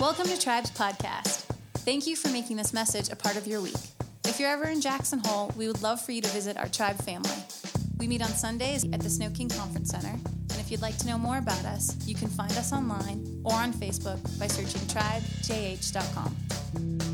Welcome to Tribes Podcast. Thank you for making this message a part of your week. If you're ever in Jackson Hole, we would love for you to visit our tribe family. We meet on Sundays at the Snow King Conference Center, and if you'd like to know more about us, you can find us online or on Facebook by searching tribejh.com.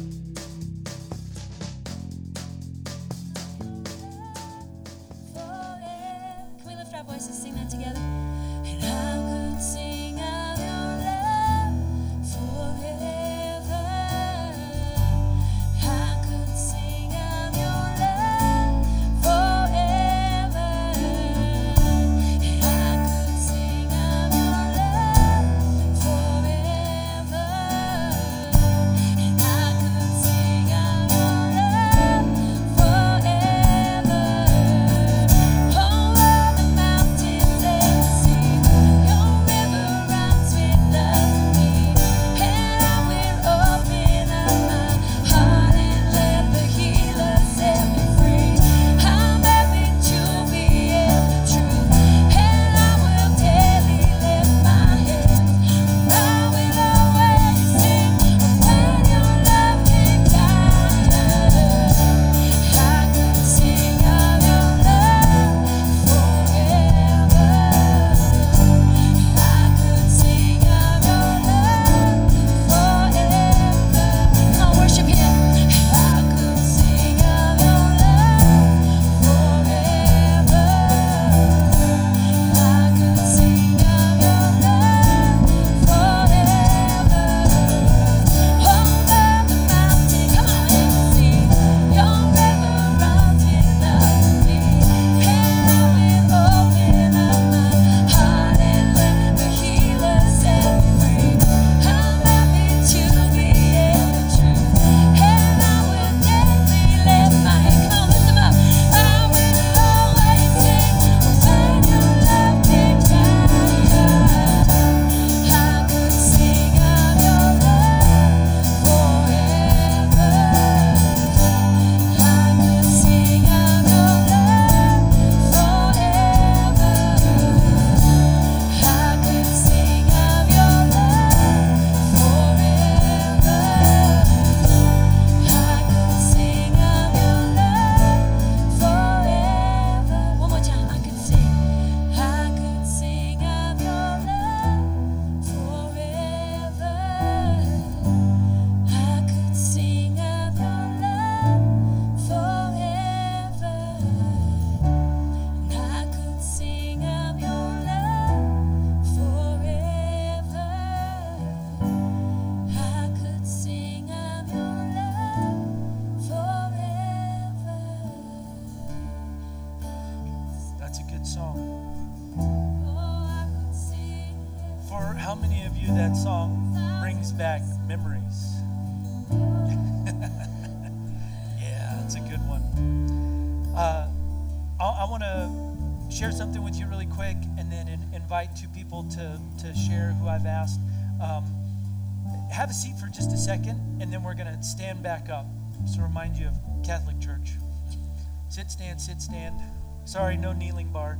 Sit, stand, sit, stand. Sorry, no kneeling bar.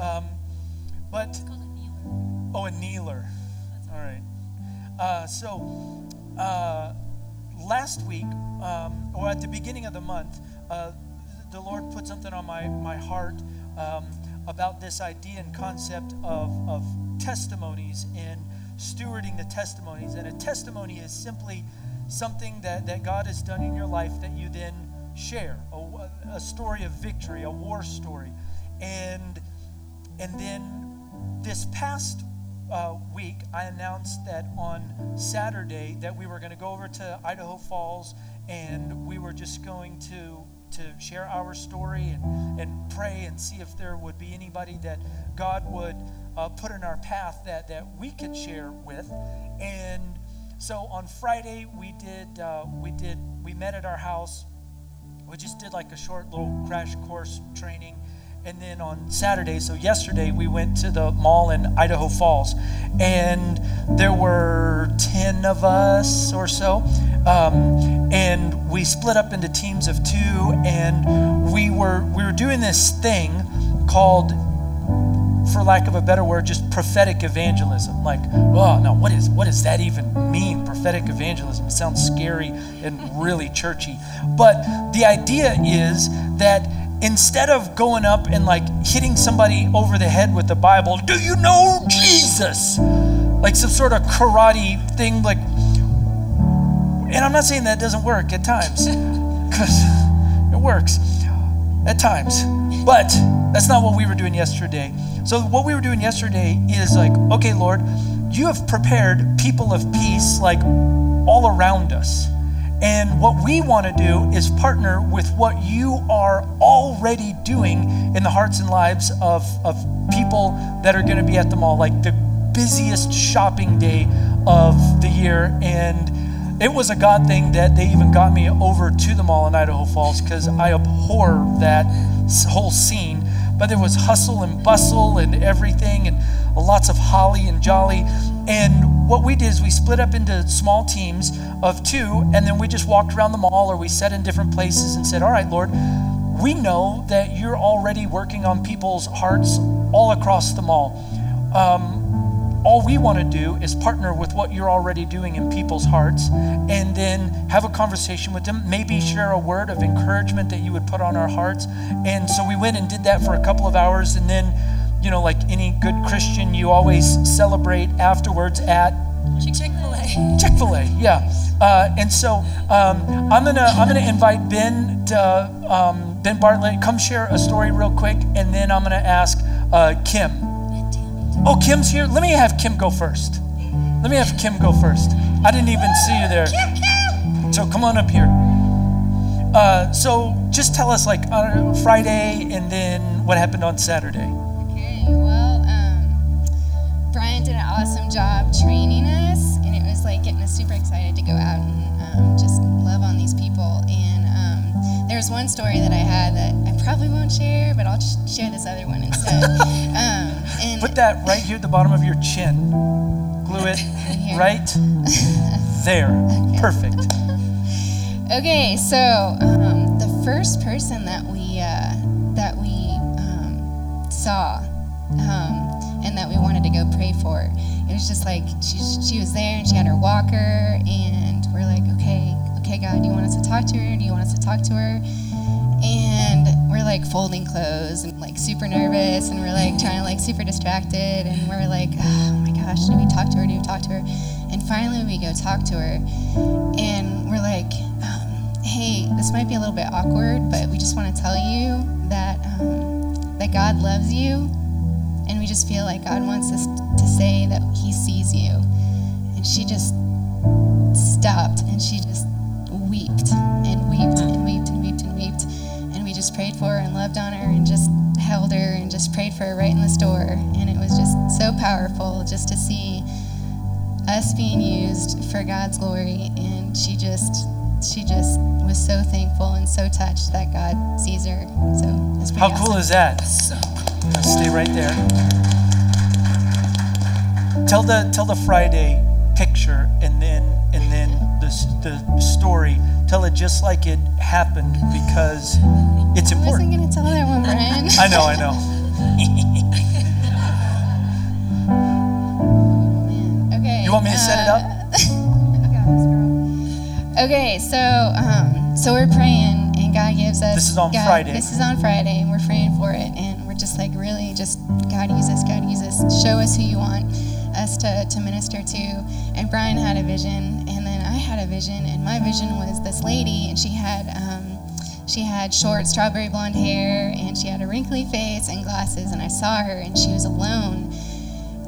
Um, but a. Oh, a kneeler. All right. Uh, so, uh, last week, um, or at the beginning of the month, uh, the Lord put something on my, my heart um, about this idea and concept of, of testimonies and stewarding the testimonies. And a testimony is simply something that, that God has done in your life that you then share a, a story of victory, a war story. And, and then this past uh, week, I announced that on Saturday that we were going to go over to Idaho Falls and we were just going to to share our story and, and pray and see if there would be anybody that God would uh, put in our path that, that we could share with. And so on Friday we did uh, we did we met at our house. We just did like a short little crash course training and then on Saturday, so yesterday, we went to the mall in Idaho Falls, and there were 10 of us or so. Um, and we split up into teams of two, and we were we were doing this thing called, for lack of a better word, just prophetic evangelism. Like, oh no, what is what does that even mean? Prophetic evangelism. It sounds scary and really churchy. But the idea is that instead of going up and like hitting somebody over the head with the Bible, do you know Jesus? Like some sort of karate thing, like, and I'm not saying that doesn't work at times, because it works at times. But that's not what we were doing yesterday. So, what we were doing yesterday is like, okay, Lord, you have prepared people of peace like all around us. And what we want to do is partner with what you are already doing in the hearts and lives of, of people that are going to be at the mall, like the busiest shopping day of the year. And it was a God thing that they even got me over to the mall in Idaho Falls because I abhor that whole scene. But there was hustle and bustle and everything, and lots of holly and jolly. And what we did is we split up into small teams of two, and then we just walked around the mall or we sat in different places and said, All right, Lord, we know that you're already working on people's hearts all across the mall. Um, all we want to do is partner with what you're already doing in people's hearts and then have a conversation with them, maybe share a word of encouragement that you would put on our hearts. And so we went and did that for a couple of hours. And then, you know, like any good Christian, you always celebrate afterwards at Chick fil A. Chick Fil A, yeah. Uh, and so um, I'm gonna I'm gonna invite Ben to um, Ben Bartlett come share a story real quick, and then I'm gonna ask uh, Kim. Oh, Kim's here. Let me have Kim go first. Let me have Kim go first. I didn't even see you there. So come on up here. Uh, so just tell us like uh, Friday, and then what happened on Saturday. Okay, well, um, Brian did an awesome job training us, and it was like getting us super excited to go out and um, just love on these people. And there was one story that I had that I probably won't share, but I'll just share this other one instead. um, and Put that right here at the bottom of your chin. Glue it right there. Perfect. Okay, so um, the first person that we uh, that we um, saw um, and that we wanted to go pray for, it was just like she she was there and she had her walker, and we're like, okay, okay, God, do you want us to talk to her? Do you want us to talk to her? And we're like folding clothes and like super nervous, and we're like trying to like super distracted, and we're like, oh my gosh, do we talk to her? Do we talk to her? And finally, we go talk to her, and we're like, um, hey, this might be a little bit awkward, but we just want to tell you that um, that God loves you, and we just feel like God wants us to say that He sees you. And she just stopped, and she just wept and wept and wept and wept and wept, and we just prayed for her and loved on her and just held her and just prayed for her right in the store, and it was just so powerful just to see us being used for God's glory and she just she just was so thankful and so touched that God sees her. So it's pretty How awesome. cool is that? Now stay right there. Tell the tell the Friday picture and then the the story. Tell it just like it happened because it's important. I wasn't important. gonna tell that one, Brian. I know, I know. Okay. You want me to set it up? okay, so um, so we're praying, and God gives us. This is on God- Friday. This is on Friday, and we're praying for it, and we're just like really just God use us, God use us, show us who you want us to to minister to. And Brian had a vision, and then I had a vision, and my vision was this lady, and she had. Um, she had short strawberry blonde hair and she had a wrinkly face and glasses and i saw her and she was alone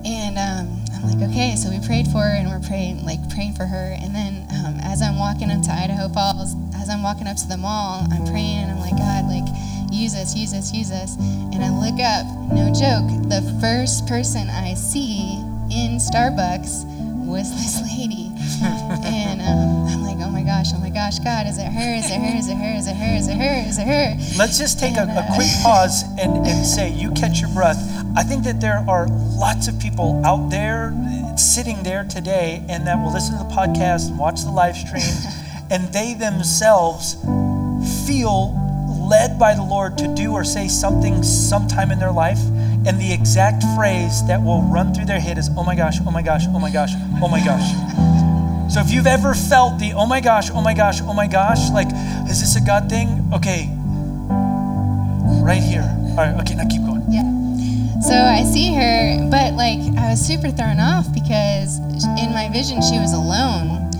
and um, I'm like, okay. So we prayed for her, and we're praying, like praying for her. And then um, as I'm walking up to Idaho Falls, as I'm walking up to the mall, I'm praying. And I'm like, God, like use us, use us, use us. And I look up, no joke, the first person I see in Starbucks was this lady. And um, I'm like, oh my gosh, oh my gosh, God, is it her? Is it her? Is it her? Is it her? Is it her? Is it her? Let's just take a, a quick pause and, and say, you catch your breath. I think that there are lots of people out there sitting there today and that will listen to the podcast and watch the live stream, and they themselves feel led by the Lord to do or say something sometime in their life. And the exact phrase that will run through their head is, oh my gosh, oh my gosh, oh my gosh, oh my gosh. So if you've ever felt the, oh my gosh, oh my gosh, oh my gosh, like, is this a God thing? Okay, right here. All right, okay, now keep going. Yeah. So I see her, but like I was super thrown off because in my vision she was alone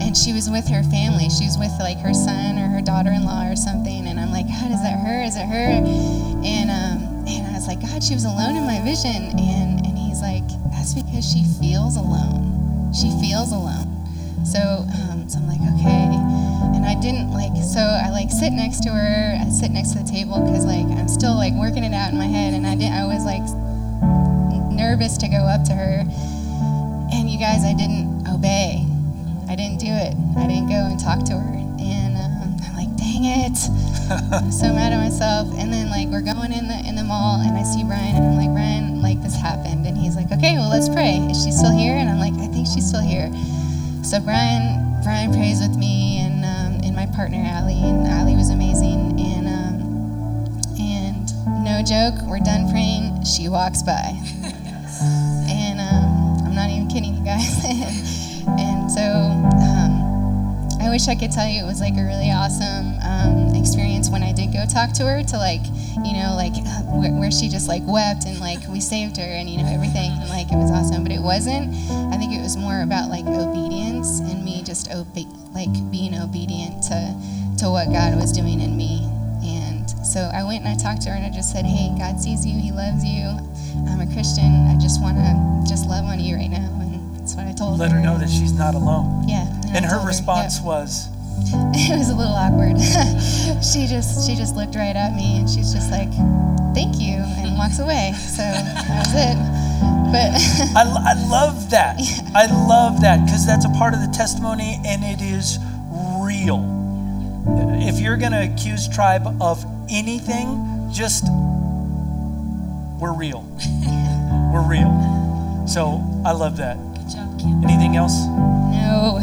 and she was with her family. She was with like her son or her daughter-in-law or something. And I'm like, God, is that her? Is it her? And um, and I was like, God, she was alone in my vision. And and he's like, that's because she feels alone. She feels alone. So um, so I'm like, okay. And I didn't like so I like sit next to her. I sit next to the table because like I'm still like working it out in my head, and I didn't, I was like nervous to go up to her. And you guys, I didn't obey. I didn't do it. I didn't go and talk to her. And um, I'm like, dang it. I'm so mad at myself. And then like we're going in the in the mall, and I see Brian, and I'm like, Brian, like this happened. And he's like, okay, well let's pray. Is she still here? And I'm like, I think she's still here. So Brian, Brian prays with me, and um, and my partner Allie, and Allie was amazing. And um, and no joke, we're done praying. She walks by and um, I'm not even kidding you guys. and so um, I wish I could tell you it was like a really awesome um, experience when I did go talk to her to like, you know, like where, where she just like wept and like we saved her and you know everything and like it was awesome. But it wasn't. I think it was more about like obedience and me just obe- like being obedient to to what God was doing in me. And so I went and I talked to her and I just said, Hey, God sees you. He loves you. I'm a Christian. I just want to just love on you right now. And that's what I told her. Let her know that she's not alone. Yeah. I And her response yep. was, it was a little awkward. she just she just looked right at me and she's just like, "Thank you," and walks away. So that was it. But I, I love that. I love that because that's a part of the testimony and it is real. If you're going to accuse tribe of anything, just we're real. We're real. So I love that. Good job, Kim. Anything else? no,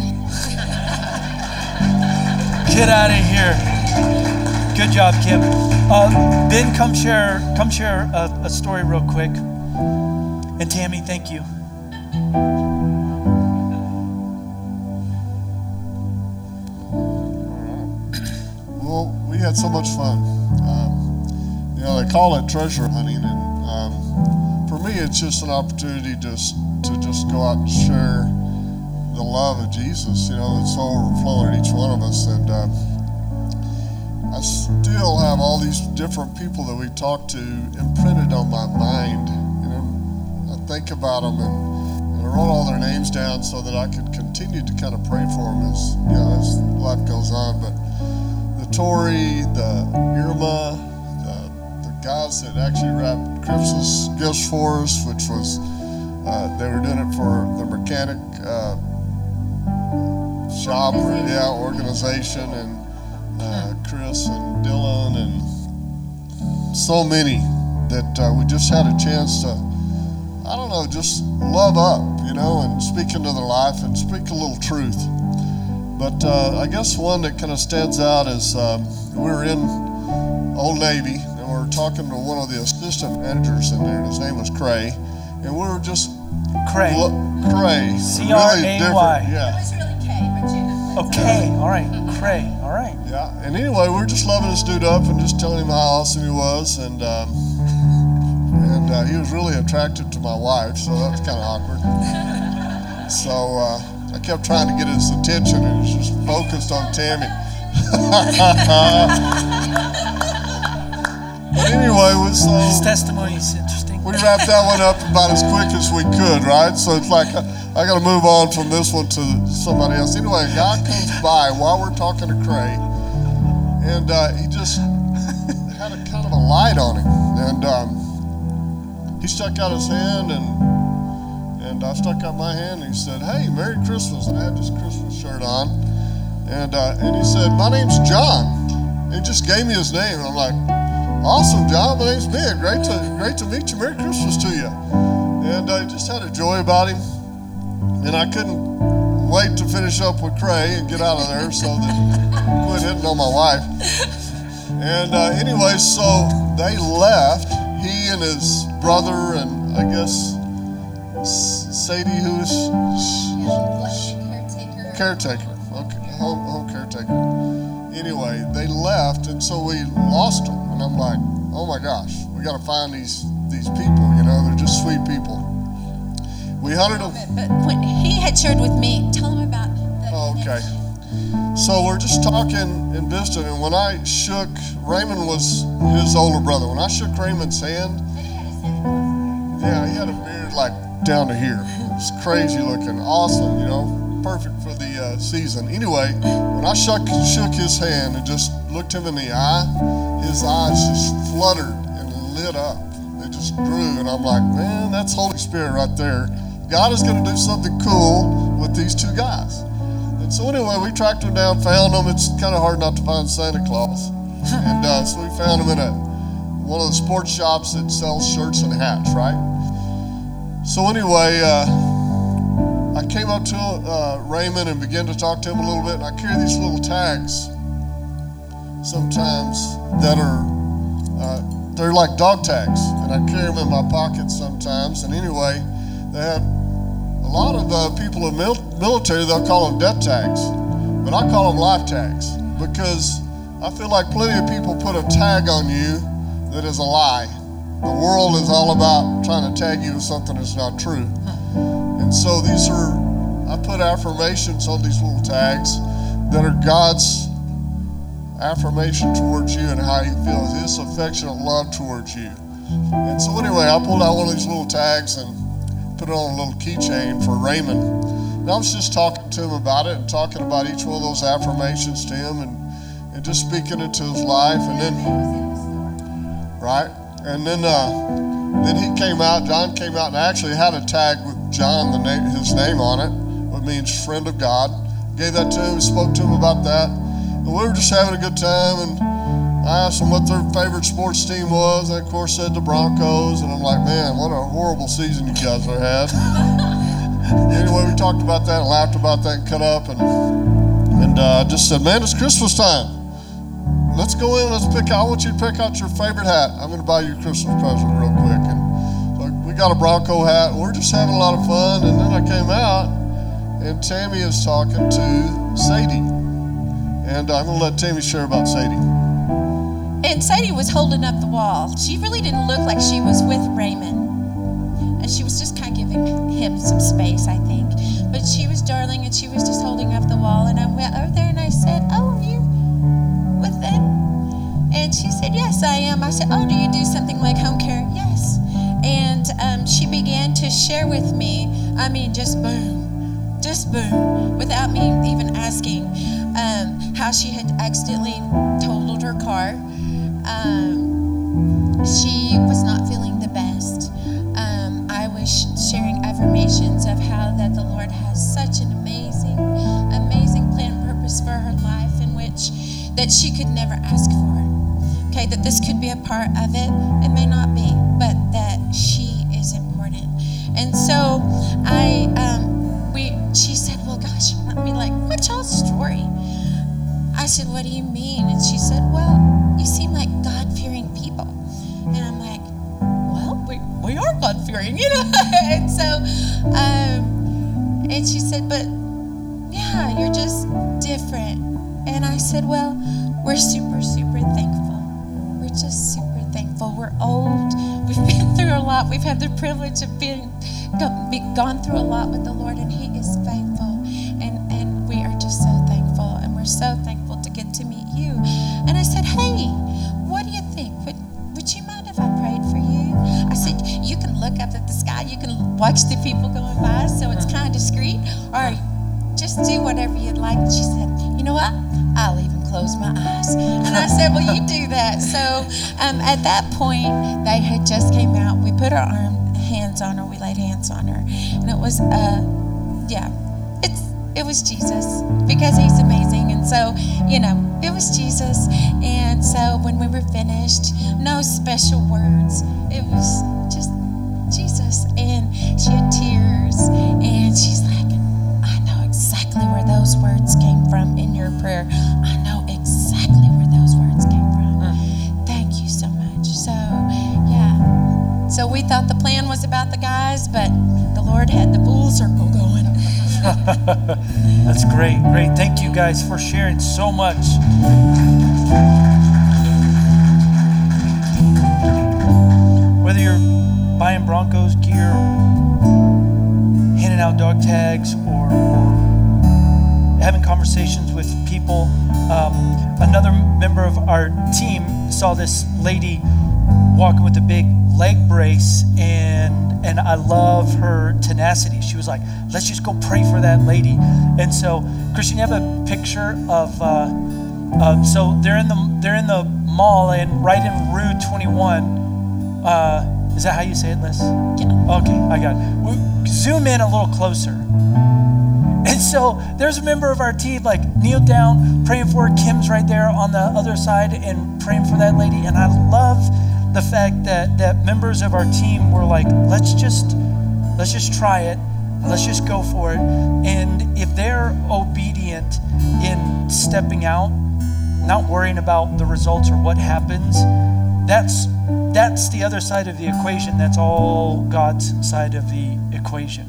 Get out of here. Good job, Kim. Uh, ben, come share. Come share a, a story real quick. And Tammy, thank you. Well, we had so much fun. Um, you know, they call it treasure hunting, and um, for me, it's just an opportunity just to just go out and share the love of Jesus. You know, that's overflowing in each one of us, and um, I still have all these different people that we talked to imprinted on my mind. You know, I think about them and. And I wrote all their names down so that I could continue to kind of pray for them as you know as life goes on. But the Tory, the Irma, the, the guys that actually wrapped Christmas gifts for us, which was uh, they were doing it for the mechanic uh, shop, or, yeah, organization, and uh, Chris and Dylan and so many that uh, we just had a chance to. I don't know, just love up, you know, and speak into their life and speak a little truth. But uh, I guess one that kind of stands out is um, we were in Old Navy and we were talking to one of the assistant managers in there, and his name was Cray, and we were just lo- Cray, C-R-A-Y. really yeah. Okay. All right. Craig. All right. Yeah, and anyway, we're just loving this dude up and just telling him how awesome he was, and um, and uh, he was really attracted to my wife, so that was kind of awkward. So uh, I kept trying to get his attention, and he was just focused on Tammy. but anyway, was His testimony is interesting. we wrapped that one up about as quick as we could, right? So it's like I, I got to move on from this one to somebody else. Anyway, a guy comes by while we're talking to Craig, and uh, he just had a kind of a light on him, and um, he stuck out his hand, and and I stuck out my hand, and he said, "Hey, Merry Christmas!" And I had this Christmas shirt on, and uh, and he said, "My name's John." He just gave me his name, and I'm like, Awesome, John. My name's Ben. Great to great to meet you. Merry Christmas to you. And I just had a joy about him, and I couldn't wait to finish up with Cray and get out of there so that quit hitting on my wife. And uh, anyway, so they left. He and his brother, and I guess Sadie, who's caretaker. Okay, home, home caretaker. Anyway, they left, and so we lost them. And I'm like, oh my gosh, we got to find these these people. You know, they're just sweet people. We hunted them. But when he had shared with me, tell him about the Oh, okay. So we're just talking and visiting, and when I shook, Raymond was his older brother. When I shook Raymond's hand, yeah, he had a beard like down to here. It was crazy looking, awesome, you know, perfect for the uh, season. Anyway, when I shook, shook his hand and just looked him in the eye, his eyes just fluttered and lit up. They just grew, and I'm like, man, that's Holy Spirit right there. God is going to do something cool with these two guys. And so anyway, we tracked them down, found them. It's kind of hard not to find Santa Claus, and uh, so we found them in a one of the sports shops that sells shirts and hats, right? So anyway, uh, I came up to uh, Raymond and began to talk to him a little bit, and I carry these little tags sometimes that are uh, they're like dog tags, and I carry them in my pocket sometimes. And anyway, they have a lot of uh, people in mil- military they'll call them death tags, but I call them life tags because I feel like plenty of people put a tag on you that is a lie. The world is all about trying to tag you with something that's not true. And so these are, I put affirmations on these little tags that are God's affirmation towards you and how he feels, his affectionate love towards you. And so anyway, I pulled out one of these little tags and put it on a little keychain for Raymond. And I was just talking to him about it and talking about each one of those affirmations to him and, and just speaking into his life. And then, right? And then, uh, then he came out. John came out and I actually had a tag with John, the name, his name on it, which means friend of God. Gave that to him, spoke to him about that. And we were just having a good time. And I asked them what their favorite sports team was. And of course, said the Broncos. And I'm like, man, what a horrible season you guys have had. anyway, we talked about that and laughed about that and cut up. And, and uh, just said, man, it's Christmas time. Let's go in. Let's pick out. I want you to pick out your favorite hat. I'm going to buy you a Christmas present real quick. And so we got a Bronco hat. We're just having a lot of fun. And then I came out, and Tammy is talking to Sadie. And I'm going to let Tammy share about Sadie. And Sadie was holding up the wall. She really didn't look like she was with Raymond. And she was just kind of giving him some space, I think. But she was darling and she was just holding up the wall. And I went over there and I said, Oh, are you with them? And she said, Yes, I am. I said, Oh, do you do something like home care? Yes. And um, she began to share with me, I mean, just boom, just boom, without me even asking, um, how she had accidentally totaled her car. Um, she was not feeling the best. Um, I was sharing affirmations of how that the Lord has such an amazing, amazing plan and purpose for her life in which that she could never ask for. Okay, that this could be a part of it. It may not be, but that she is important. And so I, um, we, she said, well, gosh, I mean, like, what's y'all's story? I said, what do you mean? And she said, well, you seem like we, are God-fearing, you know? and so, um, and she said, but yeah, you're just different. And I said, well, we're super, super thankful. We're just super thankful. We're old. We've been through a lot. We've had the privilege of being gone through a lot with the Lord, and He is faithful. And and we are just so thankful, and we're so thankful to get to meet you. And I said, hey, watch the people going by, so it's kind of discreet, or just do whatever you'd like. And she said, you know what? I'll even close my eyes. And I said, well, you do that. So um, at that point, they had just came out. We put our arm hands on her. We laid hands on her, and it was, uh, yeah, it's it was Jesus because he's amazing. And so, you know, it was Jesus. And so when we were finished, no special words. It was Jesus. And she had tears, and she's like, I know exactly where those words came from in your prayer. I know exactly where those words came from. Mm. Thank you so much. So, yeah. So we thought the plan was about the guys, but the Lord had the full circle going. That's great, great. Thank you guys for sharing so much. Whether you're buying Broncos gear, handing out dog tags, or, having conversations with people, um, another member of our team saw this lady walking with a big leg brace and and I love her tenacity. She was like, "Let's just go pray for that lady." And so, Christian, you have a picture of. Uh, uh, so they're in the they're in the mall and right in Rue 21. Uh, is that how you say it, Liz? Yeah. Okay, I got it. We zoom in a little closer. And so there's a member of our team like kneel down, praying for her. Kim's right there on the other side and praying for that lady. And I love the fact that that members of our team were like, let's just let's just try it. Let's just go for it. And if they're obedient in stepping out, not worrying about the results or what happens, that's that's the other side of the equation. That's all God's side of the equation.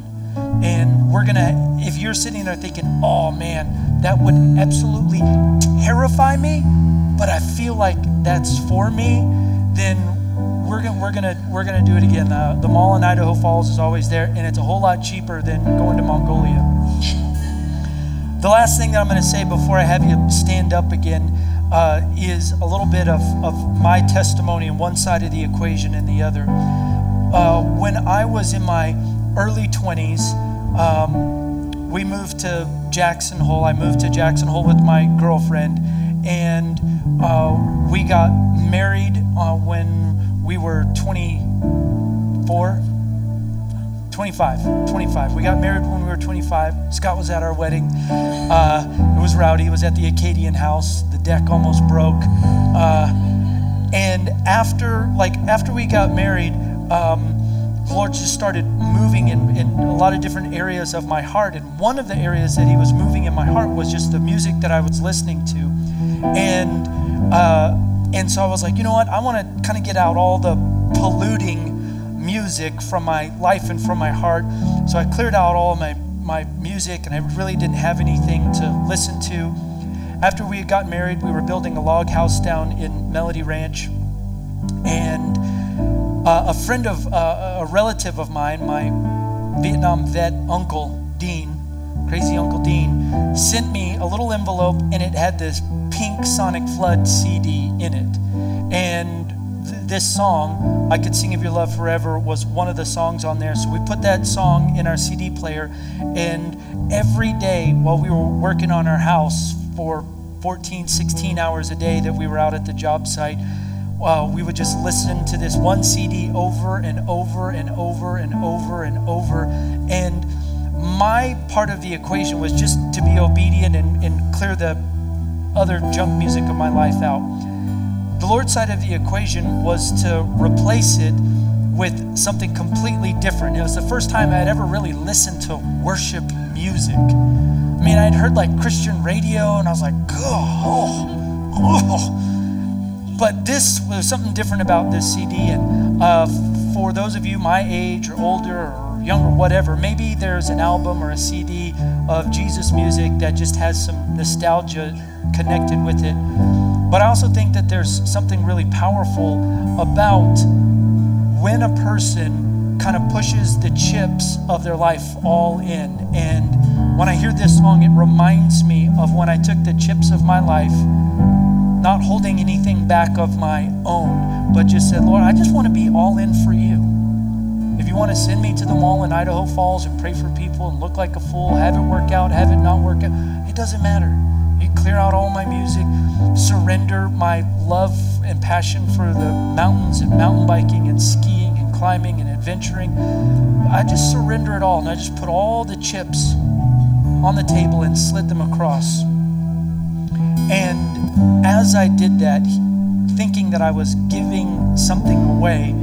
And we're gonna, if you're sitting there thinking, oh man, that would absolutely terrify me, but I feel like that's for me, then we're gonna we're gonna we're gonna do it again. Uh, the mall in Idaho Falls is always there, and it's a whole lot cheaper than going to Mongolia. The last thing that I'm going to say before I have you stand up again uh, is a little bit of, of my testimony on one side of the equation and the other. Uh, when I was in my early 20s, um, we moved to Jackson Hole. I moved to Jackson Hole with my girlfriend, and uh, we got married uh, when we were 24. 25 25 we got married when we were 25 scott was at our wedding. Uh, it was rowdy. It was at the acadian house. The deck almost broke. Uh, and after like after we got married um, the lord just started moving in, in a lot of different areas of my heart. And one of the areas that he was moving in my heart was just the music that i was listening to. And uh, and so i was like you know what? I want to kind of get out all the polluting music from my life and from my heart. So I cleared out all my, my music and I really didn't have anything to listen to. After we had gotten married, we were building a log house down in Melody Ranch. And uh, a friend of, uh, a relative of mine, my Vietnam vet uncle, Dean, crazy Uncle Dean, sent me a little envelope and it had this pink Sonic Flood CD in it. And this song, I Could Sing of Your Love Forever, was one of the songs on there. So we put that song in our CD player, and every day while we were working on our house for 14, 16 hours a day that we were out at the job site, uh, we would just listen to this one CD over and over and over and over and over. And my part of the equation was just to be obedient and, and clear the other junk music of my life out. The Lord's side of the equation was to replace it with something completely different. It was the first time I had ever really listened to worship music. I mean, I'd heard like Christian radio, and I was like, oh, oh. But this was something different about this CD. And uh, for those of you my age or older or younger, whatever, maybe there's an album or a CD of Jesus music that just has some nostalgia connected with it. But I also think that there's something really powerful about when a person kind of pushes the chips of their life all in. And when I hear this song, it reminds me of when I took the chips of my life, not holding anything back of my own, but just said, Lord, I just want to be all in for you. If you want to send me to the mall in Idaho Falls and pray for people and look like a fool, have it work out, have it not work out, it doesn't matter. Clear out all my music, surrender my love and passion for the mountains and mountain biking and skiing and climbing and adventuring. I just surrender it all and I just put all the chips on the table and slid them across. And as I did that, thinking that I was giving something away,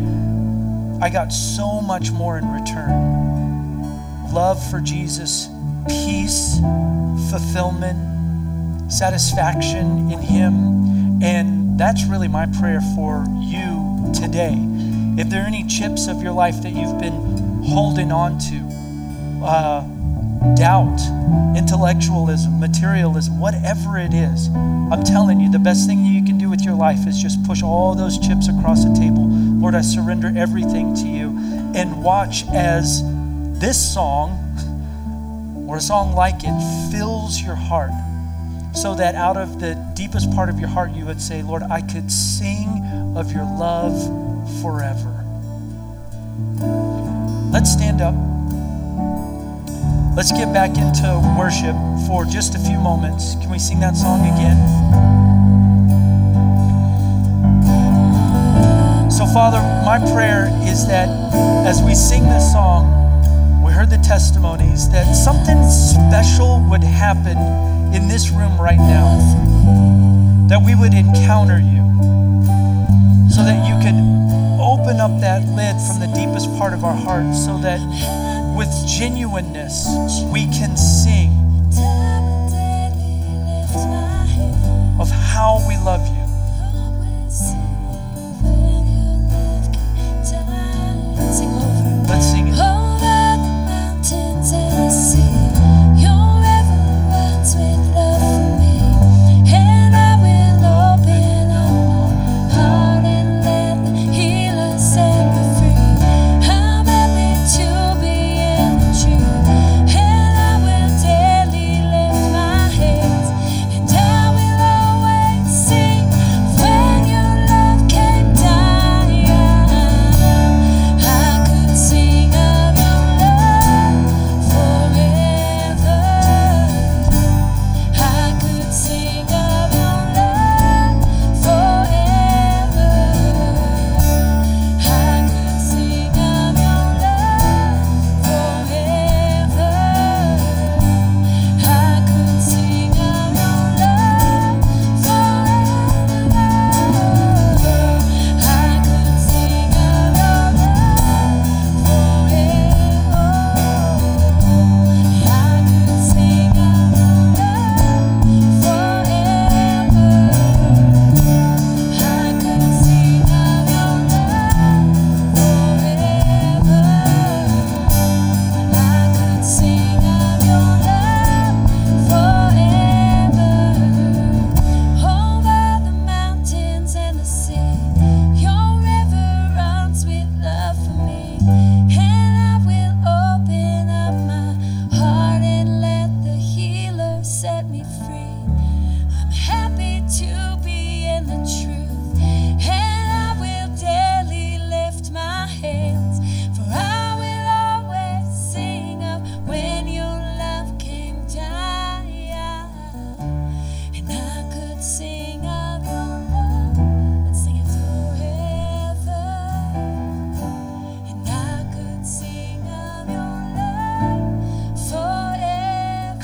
I got so much more in return love for Jesus, peace, fulfillment, satisfaction in Him. And that's really my prayer for you today. If there are any chips of your life that you've been holding on to, uh, doubt, intellectualism, materialism, whatever it is, I'm telling you, the best thing you can do with your life is just push all those chips across the table. Lord, I surrender everything to you. And watch as this song or a song like it fills your heart so that out of the deepest part of your heart you would say, Lord, I could sing of your love forever. Let's stand up. Let's get back into worship for just a few moments. Can we sing that song again? So, Father, my prayer is that as we sing this song, we heard the testimonies, that something special would happen in this room right now. That we would encounter you. So that you could open up that lid from the deepest part of our hearts, so that with genuineness we can sing of how we love you.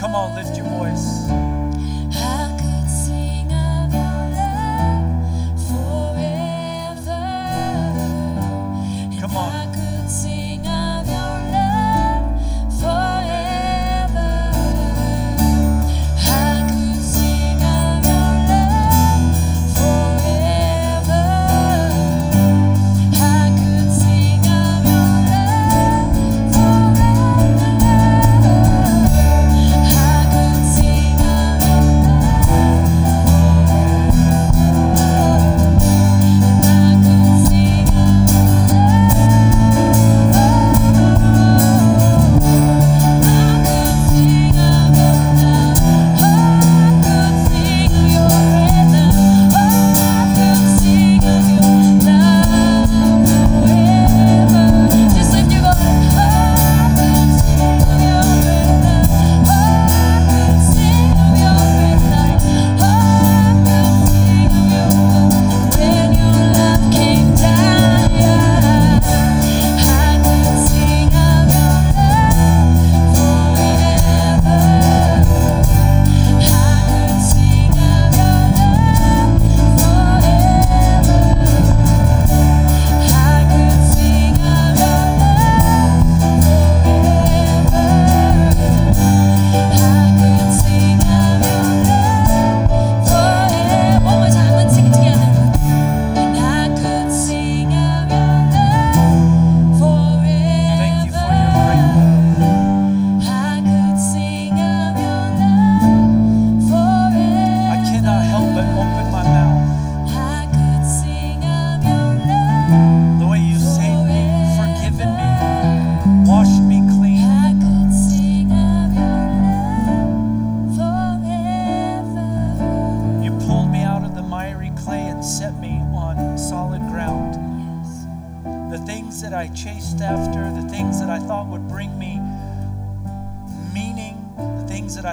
Come on, lift your voice.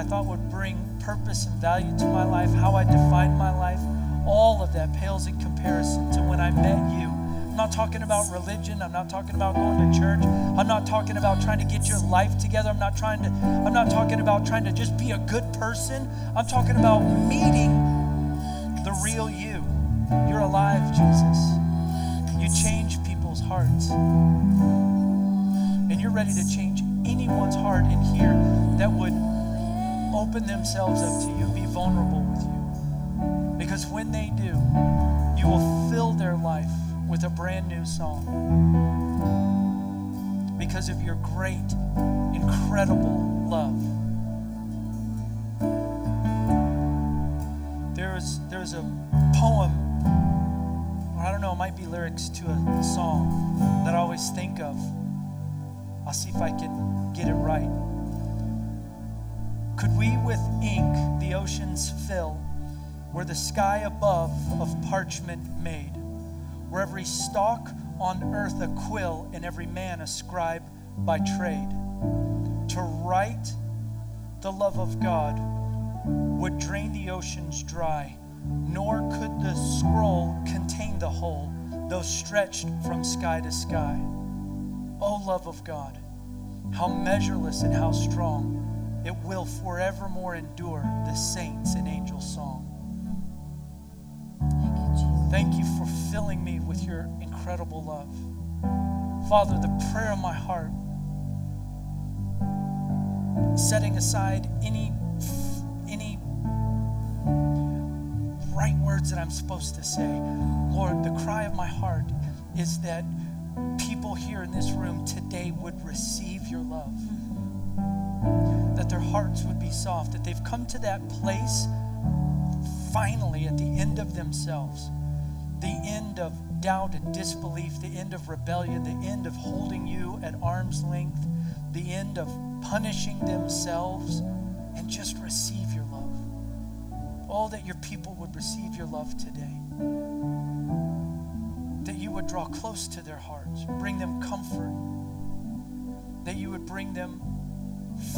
I thought would bring purpose and value to my life, how I defined my life, all of that pales in comparison to when I met you. I'm not talking about religion. I'm not talking about going to church. I'm not talking about trying to get your life together. I'm not trying to I'm not talking about trying to just be a good person. I'm talking about meeting the real you. You're alive, Jesus. You change people's hearts. And you're ready to change anyone's heart in here that would open themselves up to you, be vulnerable with you. Because when they do, you will fill their life with a brand new song. Because of your great, incredible love. There's, there's a poem, or I don't know, it might be lyrics to a song that I always think of. I'll see if I can get it right. Could we with ink the oceans fill, where the sky above of parchment made, where every stalk on earth a quill and every man a scribe by trade, to write the love of God would drain the oceans dry, nor could the scroll contain the whole, though stretched from sky to sky. O love of God, how measureless and how strong it will forevermore endure the saints and angels' song. Thank you for filling me with your incredible love. Father, the prayer of my heart, setting aside any any right words that I'm supposed to say. Lord, the cry of my heart is that people here in this room today would receive your love. That their hearts would be soft, that they've come to that place finally at the end of themselves, the end of doubt and disbelief, the end of rebellion, the end of holding you at arm's length, the end of punishing themselves, and just receive your love. Oh, that your people would receive your love today. That you would draw close to their hearts, bring them comfort, that you would bring them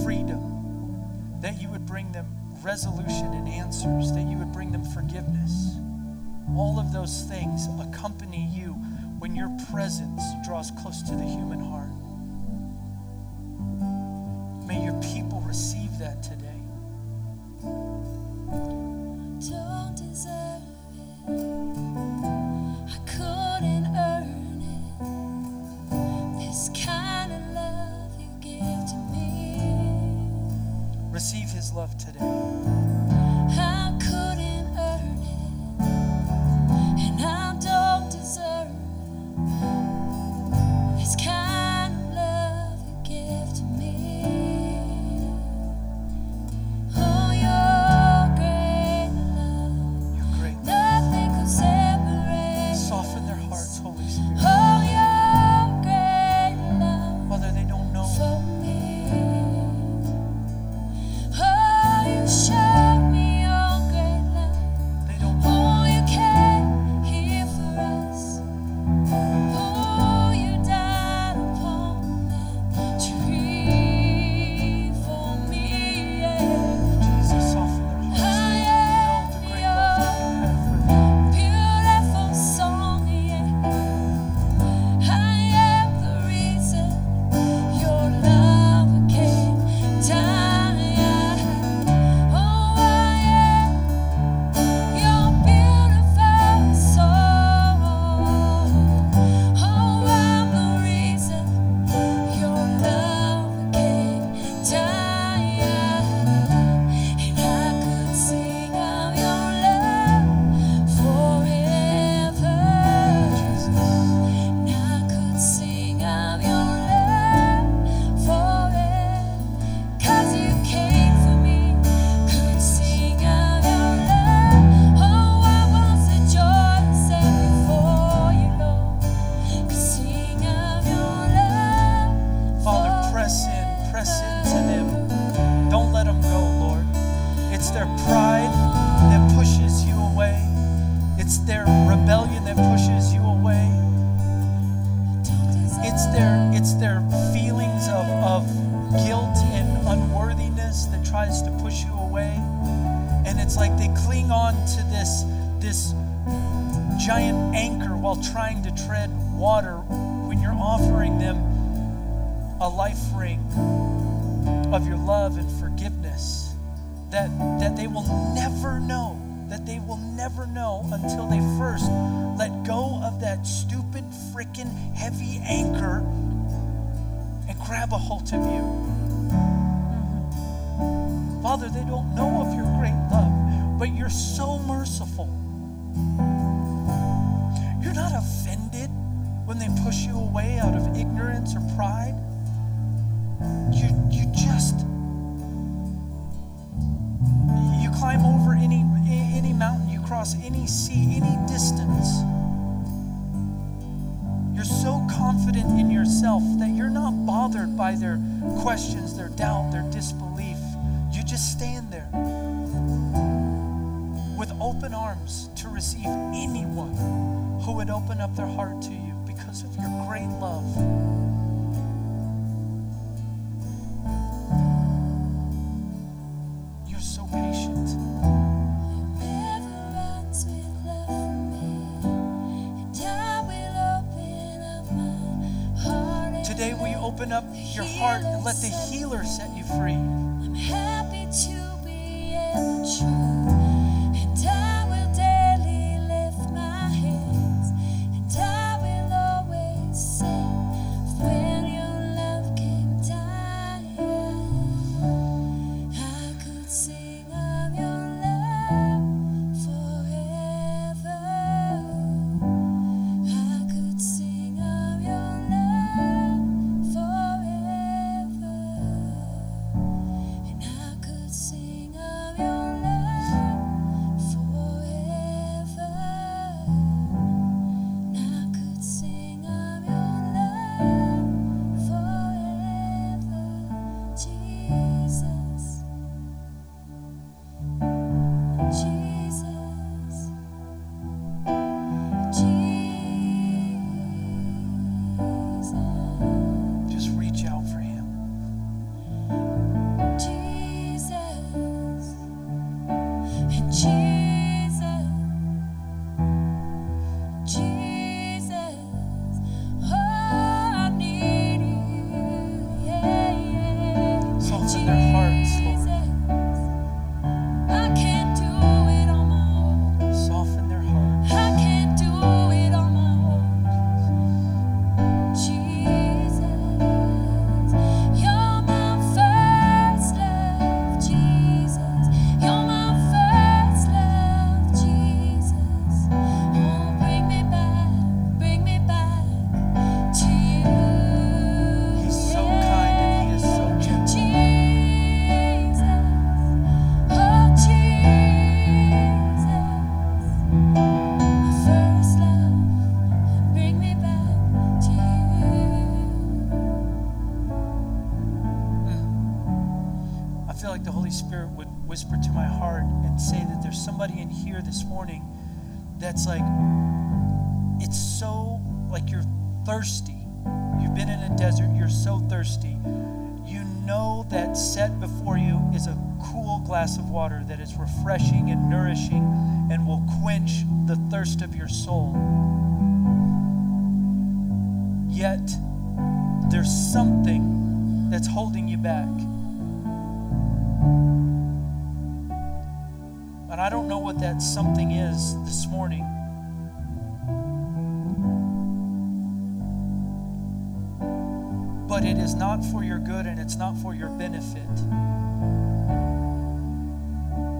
freedom, that you would bring them resolution and answers, that you would bring them forgiveness. All of those things accompany you when your presence draws close to the human heart. Never know, that they will never know until they first let go of that stupid, freaking heavy anchor and grab a hold of you. Father, they don't know of your great love, but you're so merciful. You're not offended when they push you away out of ignorance or pride. You, you just climb over any any mountain, you cross any sea, any distance. You're so confident in yourself that you're not bothered by their questions, their doubt, their disbelief. You just stand there with open arms to receive anyone who would open up their heart to you because of your great love. Your heart and let the healer set you free? Glass of water that is refreshing and nourishing and will quench the thirst of your soul. Yet, there's something that's holding you back. And I don't know what that something is this morning. But it is not for your good and it's not for your benefit.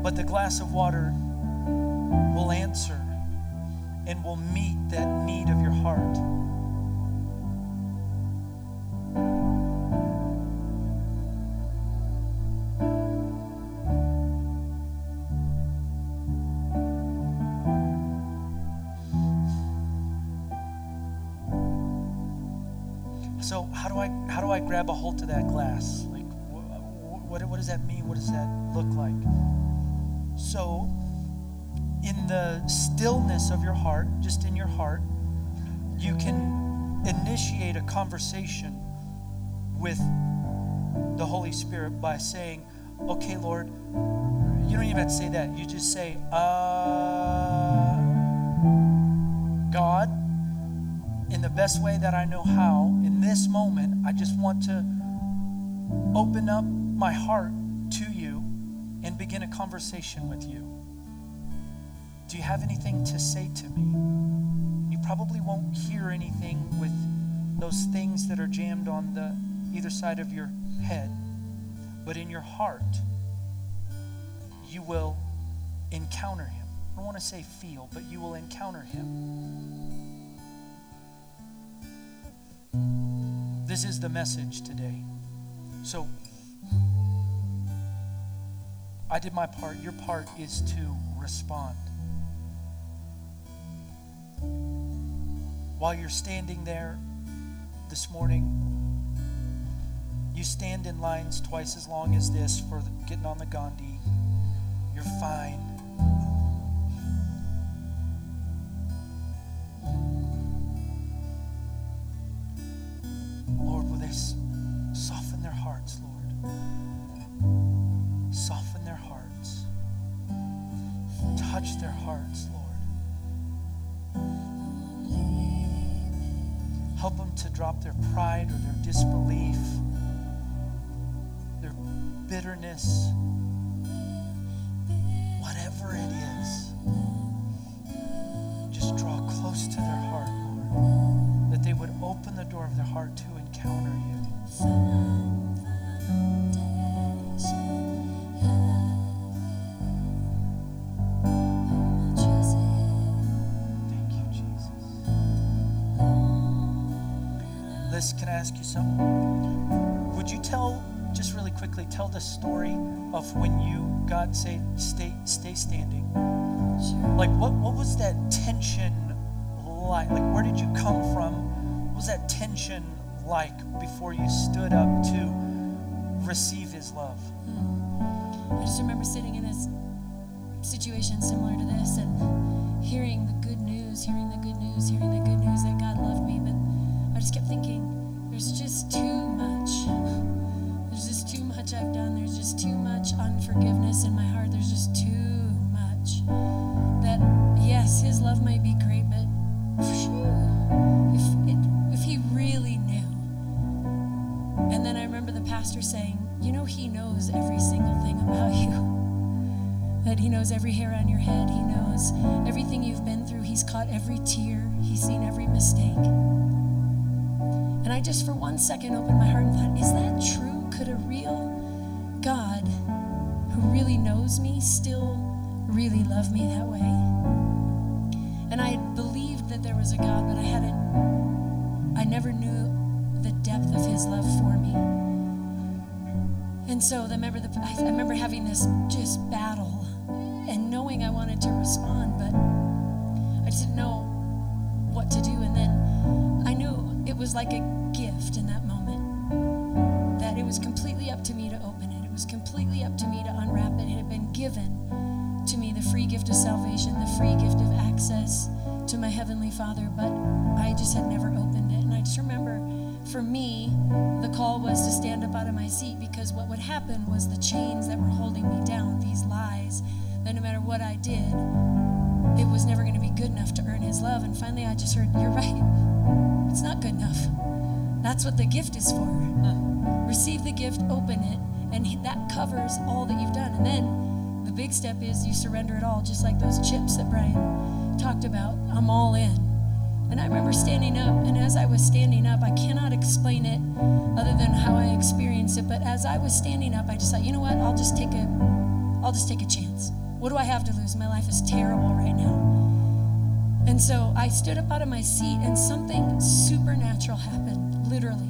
But the glass of water will answer and will meet that need of your heart. So how do I how do I grab a hold to that glass? Like wh- what what does that mean? What does that look like? So in the stillness of your heart, just in your heart, you can initiate a conversation with the Holy Spirit by saying, Okay, Lord, you don't even have to say that. You just say, uh, God, in the best way that I know how, in this moment, I just want to open up my heart and begin a conversation with you. Do you have anything to say to me? You probably won't hear anything with those things that are jammed on the either side of your head, but in your heart, you will encounter him. I don't want to say feel, but you will encounter him. This is the message today. So, I did my part. Your part is to respond. While you're standing there this morning, you stand in lines twice as long as this for getting on the gondola. You're fine. Disbelief, their bitterness, you something? Would you tell, just really quickly, tell the story of when you God, say stay stay standing? Like what what was that tension like? Like where did you come from? What was that tension like before you stood up to receive his love? Hmm. I just remember sitting in a s- situation similar to this and hearing the good news, hearing the good news, hearing the good news that God loved me. But I just kept thinking, there's just too much. There's just too much I've done. There's just too much unforgiveness in my heart. There's just too much. That, yes, His love might be great, but if, it, if He really knew. And then I remember the pastor saying, You know, He knows every single thing about you. That He knows every hair on your head. He knows everything you've been through. He's caught every tear. He's seen every mistake. And I just, for one second, opened my heart and thought, Is that true? Could a real God who really knows me still really love me that way? And I believed that there was a God, but I hadn't, I never knew the depth of His love for me. And so remember, the, I I remember having this just battle and knowing I wanted to respond, but I just didn't know what to do. And then was like a gift in that moment that it was completely up to me to open it. It was completely up to me to unwrap it. It had been given to me the free gift of salvation, the free gift of access to my Heavenly Father, but I just had never opened it. And I just remember for me, the call was to stand up out of my seat because what would happen was the chains that were holding me down, these lies, that no matter what I did, it was never going to be good enough to earn His love. And finally, I just heard, You're right. It's not good enough. That's what the gift is for. Hmm. Receive the gift, open it, and that covers all that you've done. And then the big step is you surrender it all, just like those chips that Brian talked about. I'm all in. And I remember standing up, and as I was standing up, I cannot explain it other than how I experienced it. But as I was standing up, I just thought, you know what? I'll just take a, I'll just take a chance. What do I have to lose? My life is terrible right now. And so I stood up out of my seat, and something supernatural happened, literally.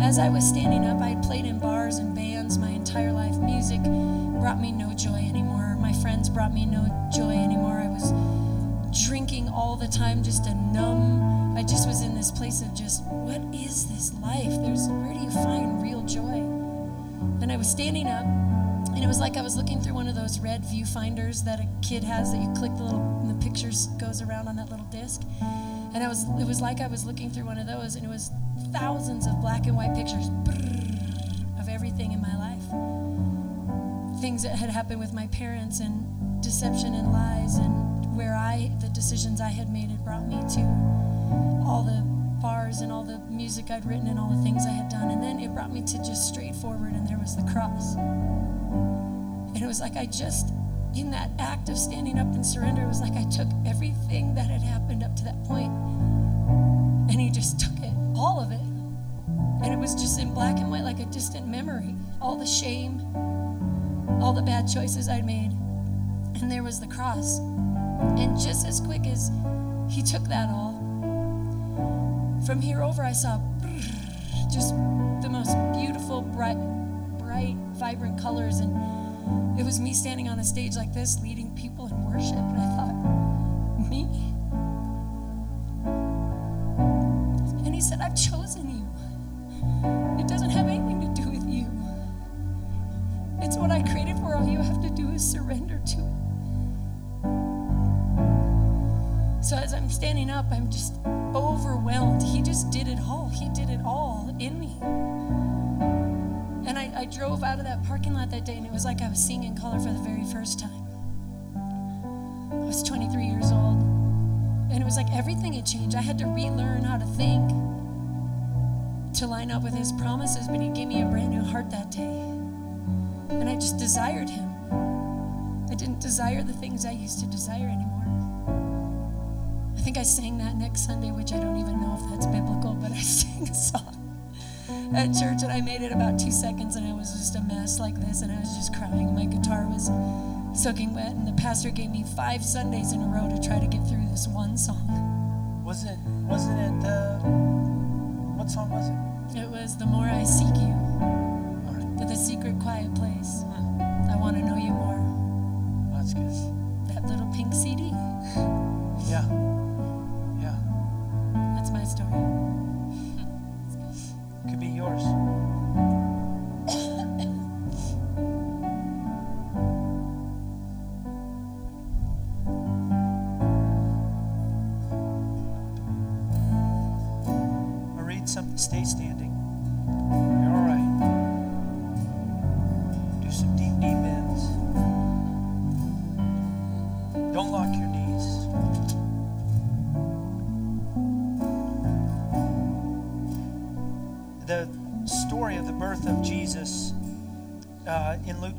As I was standing up, I had played in bars and bands my entire life. Music brought me no joy anymore. My friends brought me no joy anymore. I was drinking all the time just a numb. I just was in this place of just, what is this life? There's where do you find real joy? And I was standing up, and it was like I was looking through one of those red viewfinders that a kid has that you click the little and the pictures goes around on that little disc. And I was it was like I was looking through one of those and it was thousands of black and white pictures of everything in my life. Things that had happened with my parents and deception and lies and where I, the decisions I had made had brought me to all the bars and all the music I'd written and all the things I had done. And then it brought me to just straightforward, and there was the cross. And it was like I just, in that act of standing up and surrender, it was like I took everything that had happened up to that point and he just took it, all of it. And it was just in black and white, like a distant memory. All the shame, all the bad choices I'd made. And there was the cross. And just as quick as he took that all, from here over, I saw just the most beautiful, bright, bright, vibrant colors. And it was me standing on a stage like this, leading people in worship. And I thought, was like I was seeing in color for the very first time. I was 23 years old, and it was like everything had changed. I had to relearn how to think to line up with His promises, but He gave me a brand new heart that day. And I just desired Him. I didn't desire the things I used to desire anymore. I think I sang that next Sunday, which I don't even know if that's biblical, but I sang a song at church and I made it about two seconds and I was just a mess like this and I was just crying. My guitar was soaking wet and the pastor gave me five Sundays in a row to try to get through this one song. Was it? Wasn't it? Uh, what song was it? It was The More I Seek You, right. to the secret quiet place. I want to know you more. That's good. That little pink CD. Yeah. Yeah. That's my story. Could be yours.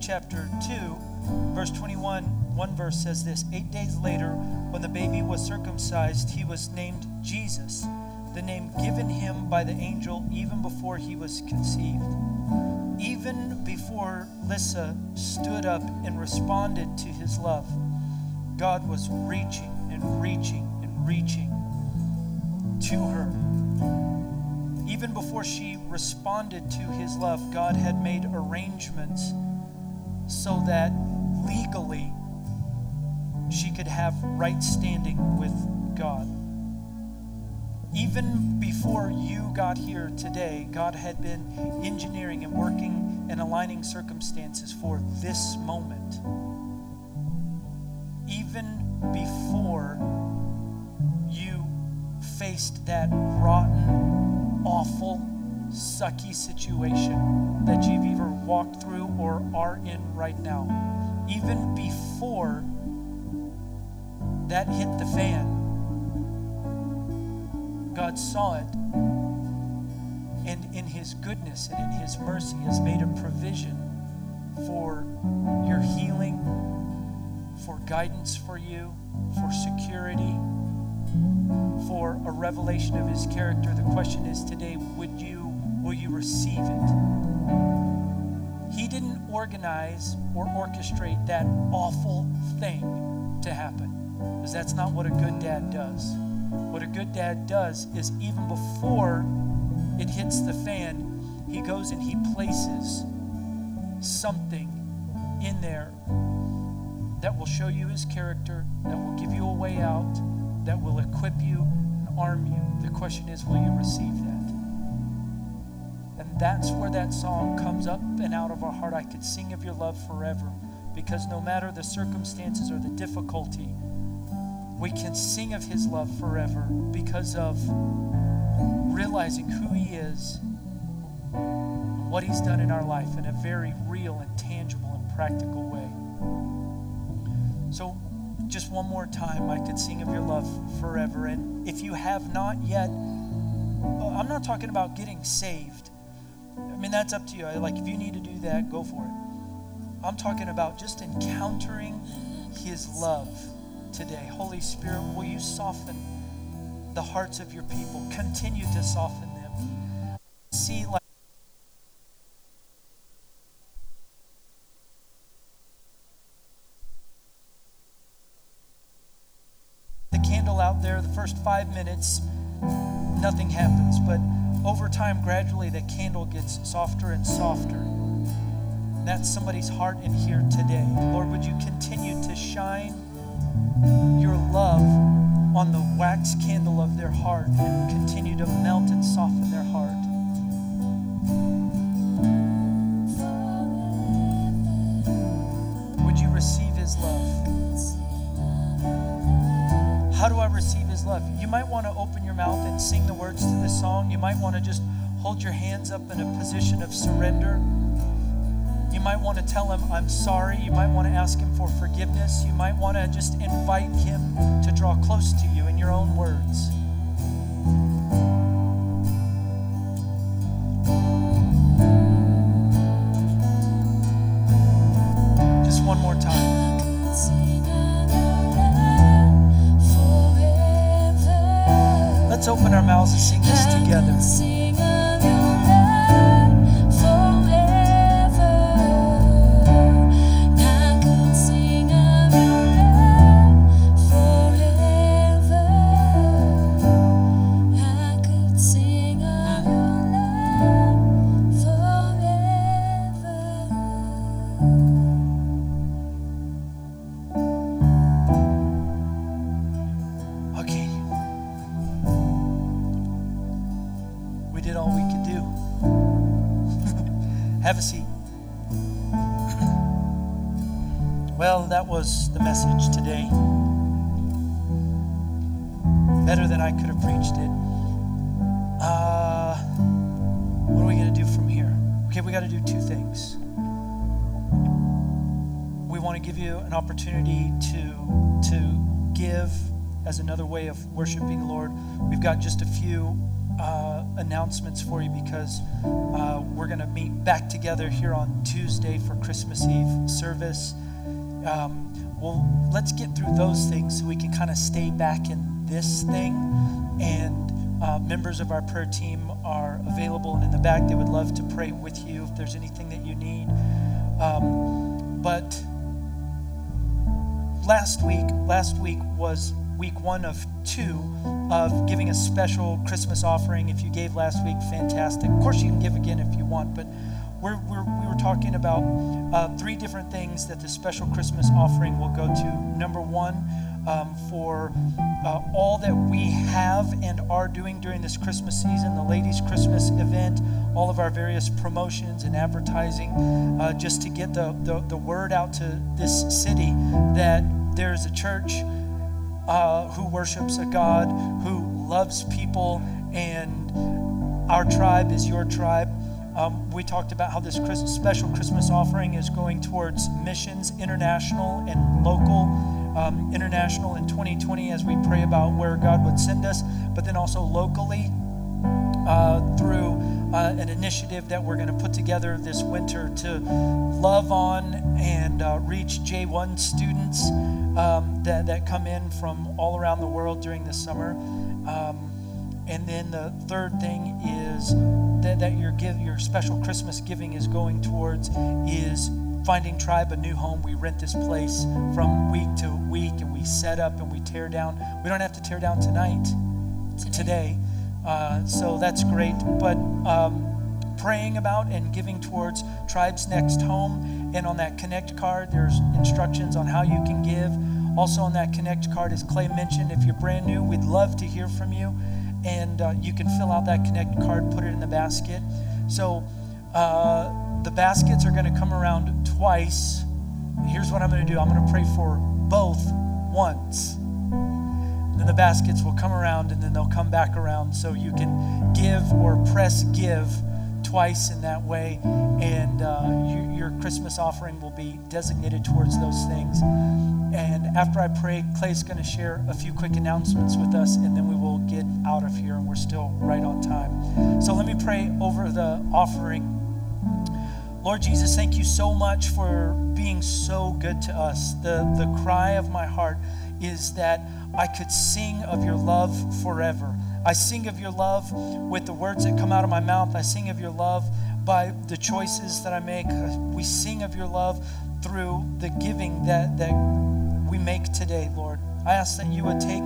Chapter 2, verse 21, one verse says this Eight days later, when the baby was circumcised, he was named Jesus, the name given him by the angel even before he was conceived. Even before Lissa stood up and responded to his love, God was reaching and reaching and reaching to her. Even before she responded to his love, God had made arrangements so that legally she could have right standing with God. Even before you got here today, God had been engineering and working and aligning circumstances for this moment. Even before you faced that rotten, awful, sucky situation that you've either walked through or are in right now. Even before that hit the fan, God saw it. And in His goodness and in His mercy has made a provision for your healing, for guidance for you, for security, for a revelation of his character. The question is today, would you will you receive it? He didn't organize or orchestrate that awful thing to happen. Because that's not what a good dad does. What a good dad does is even before it hits the fan, he goes and he places something in there that will show you his character, that will give you a way out, that will equip you and arm you. The question is, will you receive that? That's where that song comes up and out of our heart. I could sing of your love forever because no matter the circumstances or the difficulty, we can sing of his love forever because of realizing who He is, what He's done in our life in a very real and tangible and practical way. So, just one more time, I could sing of your love forever. And if you have not yet, I'm not talking about getting saved. I mean, that's up to you. Like, if you need to do that, go for it. I'm talking about just encountering His love today. Holy Spirit, will you soften the hearts of your people? Continue to soften them. See, like, the candle out there, the first five minutes, nothing happens. But over time, gradually, the candle gets softer and softer. That's somebody's heart in here today. Lord, would you continue to shine your love on the wax candle of their heart and continue to melt and soften their heart? Might want to open your mouth and sing the words to this song. You might want to just hold your hands up in a position of surrender. You might want to tell him, I'm sorry. You might want to ask him for forgiveness. You might want to just invite him to draw close to you in your own words. Well, that was the message today. Better than I could have preached it. Uh, what are we going to do from here? Okay, we got to do two things. We want to give you an opportunity to to give as another way of worshiping the Lord. We've got just a few uh, announcements for you because uh, we're going to meet back together here on Tuesday for Christmas Eve service. Um, well, let's get through those things so we can kind of stay back in this thing. And uh, members of our prayer team are available and in the back. They would love to pray with you if there's anything that you need. Um, but last week last week was week one of two of giving a special christmas offering if you gave last week fantastic of course you can give again if you want but we're, we're, we were talking about uh, three different things that the special christmas offering will go to number one um, for uh, all that we have and are doing during this christmas season the ladies christmas event all of our various promotions and advertising uh, just to get the, the, the word out to this city that there's a church uh, who worships a God who loves people, and our tribe is your tribe. Um, we talked about how this special Christmas offering is going towards missions, international and local. Um, international in 2020 as we pray about where God would send us, but then also locally uh, through uh, an initiative that we're going to put together this winter to love on and uh, reach J1 students um, that, that come in from all around the world during the summer. Um, and then the third thing is that, that your give your special Christmas giving is going towards is finding tribe a new home. We rent this place from week to week and we set up and we tear down. We don't have to tear down tonight, today. Uh, so that's great. But um, praying about and giving towards Tribe's Next Home. And on that Connect card, there's instructions on how you can give. Also, on that Connect card, as Clay mentioned, if you're brand new, we'd love to hear from you. And uh, you can fill out that Connect card, put it in the basket. So uh, the baskets are going to come around twice. Here's what I'm going to do I'm going to pray for both once. Then the baskets will come around and then they'll come back around so you can give or press give twice in that way. And uh, you, your Christmas offering will be designated towards those things. And after I pray, Clay's going to share a few quick announcements with us, and then we will get out of here, and we're still right on time. So let me pray over the offering. Lord Jesus, thank you so much for being so good to us. The, the cry of my heart is that I could sing of your love forever. I sing of your love with the words that come out of my mouth. I sing of your love by the choices that I make. We sing of your love through the giving that, that we make today, Lord. I ask that you would take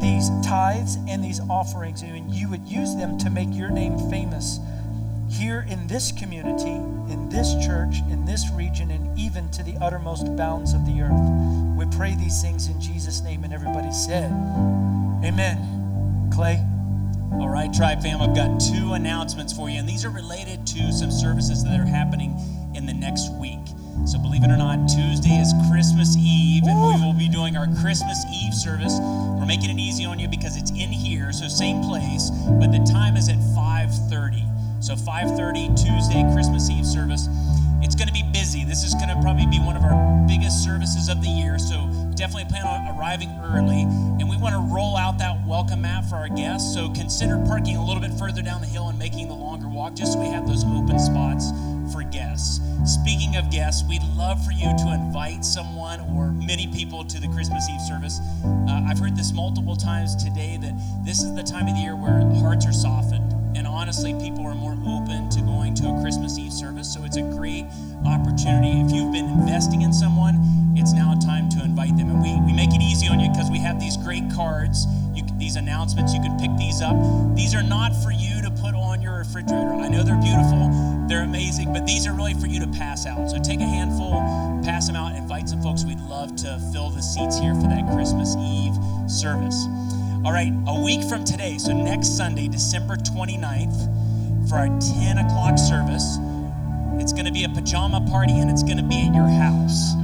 these tithes and these offerings and you would use them to make your name famous here in this community, in this church, in this region, and even to the uttermost bounds of the earth. We pray these things in Jesus' name, and everybody said, Amen. Clay. All right, Tribe fam, I've got two announcements for you, and these are related to some services that are happening in the next week. Tuesday is Christmas Eve, and we will be doing our Christmas Eve service. We're making it easy on you because it's in here, so same place, but the time is at 5:30. So 5:30 Tuesday Christmas Eve service. It's going to be busy. This is going to probably be one of our biggest services of the year. So definitely plan on arriving early. And we want to roll out that welcome mat for our guests. So consider parking a little bit further down the hill and making the longer walk just so we have those open spots guests. Speaking of guests, we'd love for you to invite someone or many people to the Christmas Eve service. Uh, I've heard this multiple times today that this is the time of the year where hearts are softened. And honestly, people are more open to going to a Christmas Eve service. So it's a great opportunity. If you've been investing in someone, it's now a time to invite them. And we, we make it easy on you because we have these great cards, you, these announcements. You can pick these up. These are not for you put on your refrigerator. I know they're beautiful, they're amazing, but these are really for you to pass out. So take a handful, pass them out, invite some folks. We'd love to fill the seats here for that Christmas Eve service. All right, a week from today, so next Sunday, December 29th, for our 10 o'clock service, it's going to be a pajama party and it's going to be at your house.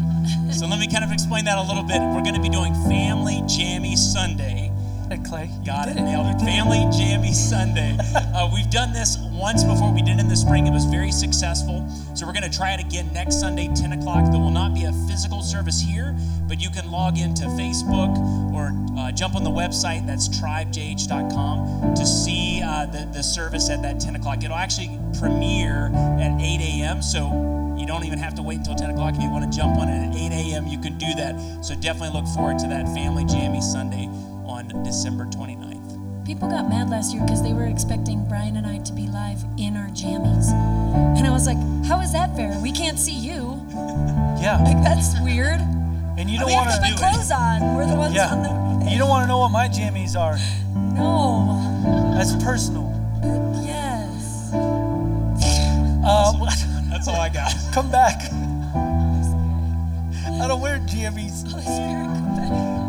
So let me kind of explain that a little bit. We're going to be doing Family Jammy Sunday. Hey, Clay. Got it, nailed it. Family Jammy Sunday. Uh, we've done this once before. We did it in the spring. It was very successful. So we're going to try it again next Sunday, 10 o'clock. There will not be a physical service here, but you can log into Facebook or uh, jump on the website. That's tribejh.com to see uh, the, the service at that 10 o'clock. It'll actually premiere at 8 a.m. So you don't even have to wait until 10 o'clock. If you want to jump on it at 8 a.m., you can do that. So definitely look forward to that Family Jammy Sunday on December 29th. People got mad last year because they were expecting Brian and I to be live in our jammies. And I was like, how is that fair? We can't see you. Yeah. Like, that's weird. And you don't want to put to. clothes on. We're the ones on Yeah. the. You don't want to know what my jammies are. No. That's personal. Yes. Uh, That's all I got. come back. I don't wear jammies. Holy Spirit, come back.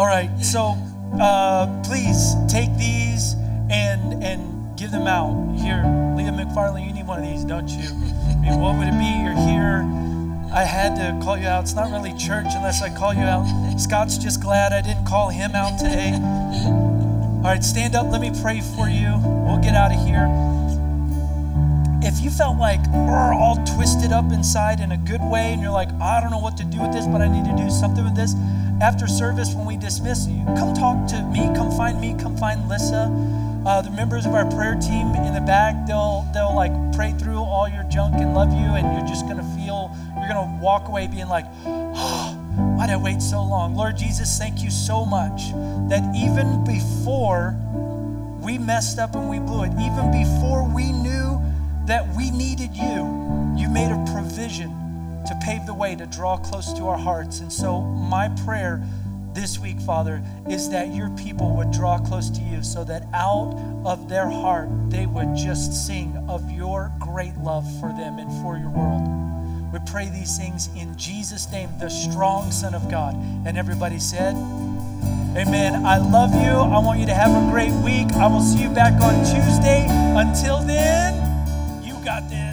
All right, so uh, please take these and and give them out. Here, Leah McFarlane, you need one of these, don't you? I mean, what would it be? You're here. I had to call you out. It's not really church unless I call you out. Scott's just glad I didn't call him out today. All right, stand up. Let me pray for you. We'll get out of here. If you felt like we're all twisted up inside in a good way and you're like, I don't know what to do with this, but I need to do something with this, after service, when we dismiss you, come talk to me, come find me, come find Lissa. Uh, the members of our prayer team in the back, they'll they'll like pray through all your junk and love you, and you're just gonna feel, you're gonna walk away being like, oh, why'd I wait so long? Lord Jesus, thank you so much that even before we messed up and we blew it, even before we knew that we needed you, you made a provision to pave the way to draw close to our hearts. And so, my prayer this week, Father, is that your people would draw close to you so that out of their heart they would just sing of your great love for them and for your world. We pray these things in Jesus' name, the strong Son of God. And everybody said, Amen. I love you. I want you to have a great week. I will see you back on Tuesday. Until then, you got this.